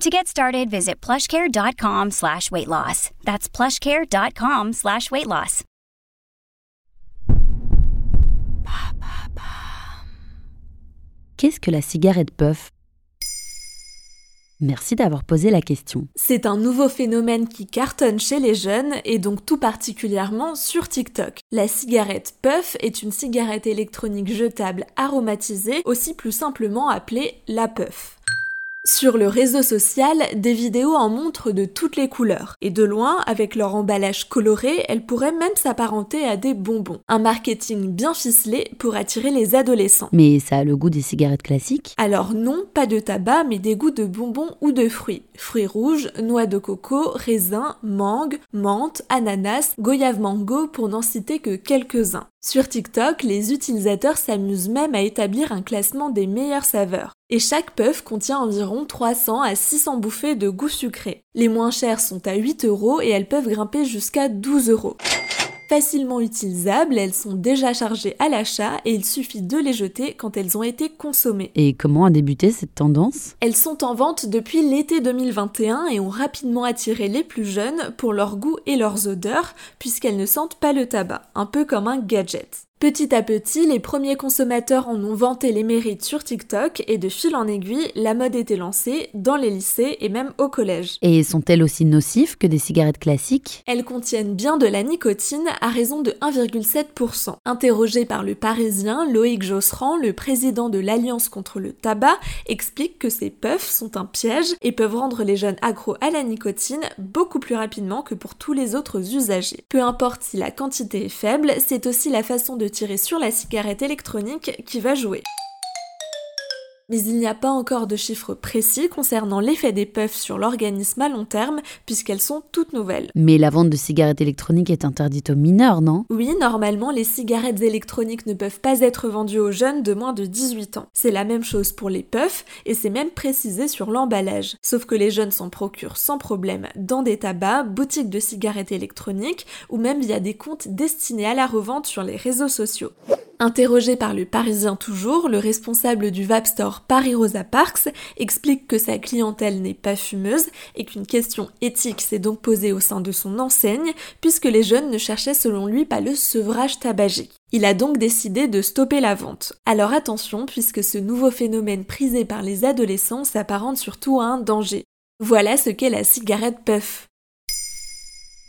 To get started, visit plushcare.com slash weight loss. That's plushcare.com slash weight loss. Qu'est-ce que la cigarette puff? Merci d'avoir posé la question. C'est un nouveau phénomène qui cartonne chez les jeunes et donc tout particulièrement sur TikTok. La cigarette puff est une cigarette électronique jetable aromatisée, aussi plus simplement appelée la puff. Sur le réseau social, des vidéos en montrent de toutes les couleurs. Et de loin, avec leur emballage coloré, elles pourraient même s'apparenter à des bonbons. Un marketing bien ficelé pour attirer les adolescents. Mais ça a le goût des cigarettes classiques Alors non, pas de tabac, mais des goûts de bonbons ou de fruits. Fruits rouges, noix de coco, raisins, mangue, menthe, ananas, goyave mango pour n'en citer que quelques-uns. Sur TikTok, les utilisateurs s'amusent même à établir un classement des meilleures saveurs. Et chaque puff contient environ 300 à 600 bouffées de goût sucré. Les moins chères sont à 8 euros et elles peuvent grimper jusqu'à 12 euros. Facilement utilisables, elles sont déjà chargées à l'achat et il suffit de les jeter quand elles ont été consommées. Et comment a débuté cette tendance? Elles sont en vente depuis l'été 2021 et ont rapidement attiré les plus jeunes pour leur goût et leurs odeurs puisqu'elles ne sentent pas le tabac, un peu comme un gadget. Petit à petit, les premiers consommateurs en ont vanté les mérites sur TikTok et de fil en aiguille, la mode était lancée dans les lycées et même au collège. Et sont-elles aussi nocives que des cigarettes classiques? Elles contiennent bien de la nicotine à raison de 1,7%. Interrogé par le Parisien, Loïc Josserand, le président de l'Alliance contre le tabac, explique que ces puffs sont un piège et peuvent rendre les jeunes accros à la nicotine beaucoup plus rapidement que pour tous les autres usagers. Peu importe si la quantité est faible, c'est aussi la façon de tirer sur la cigarette électronique qui va jouer. Mais il n'y a pas encore de chiffres précis concernant l'effet des puffs sur l'organisme à long terme, puisqu'elles sont toutes nouvelles. Mais la vente de cigarettes électroniques est interdite aux mineurs, non? Oui, normalement, les cigarettes électroniques ne peuvent pas être vendues aux jeunes de moins de 18 ans. C'est la même chose pour les puffs, et c'est même précisé sur l'emballage. Sauf que les jeunes s'en procurent sans problème dans des tabacs, boutiques de cigarettes électroniques, ou même via des comptes destinés à la revente sur les réseaux sociaux. Interrogé par le Parisien toujours, le responsable du Vape Store Paris Rosa Parks explique que sa clientèle n'est pas fumeuse et qu'une question éthique s'est donc posée au sein de son enseigne puisque les jeunes ne cherchaient selon lui pas le sevrage tabagique. Il a donc décidé de stopper la vente. Alors attention puisque ce nouveau phénomène prisé par les adolescents s'apparente surtout à un danger. Voilà ce qu'est la cigarette puff.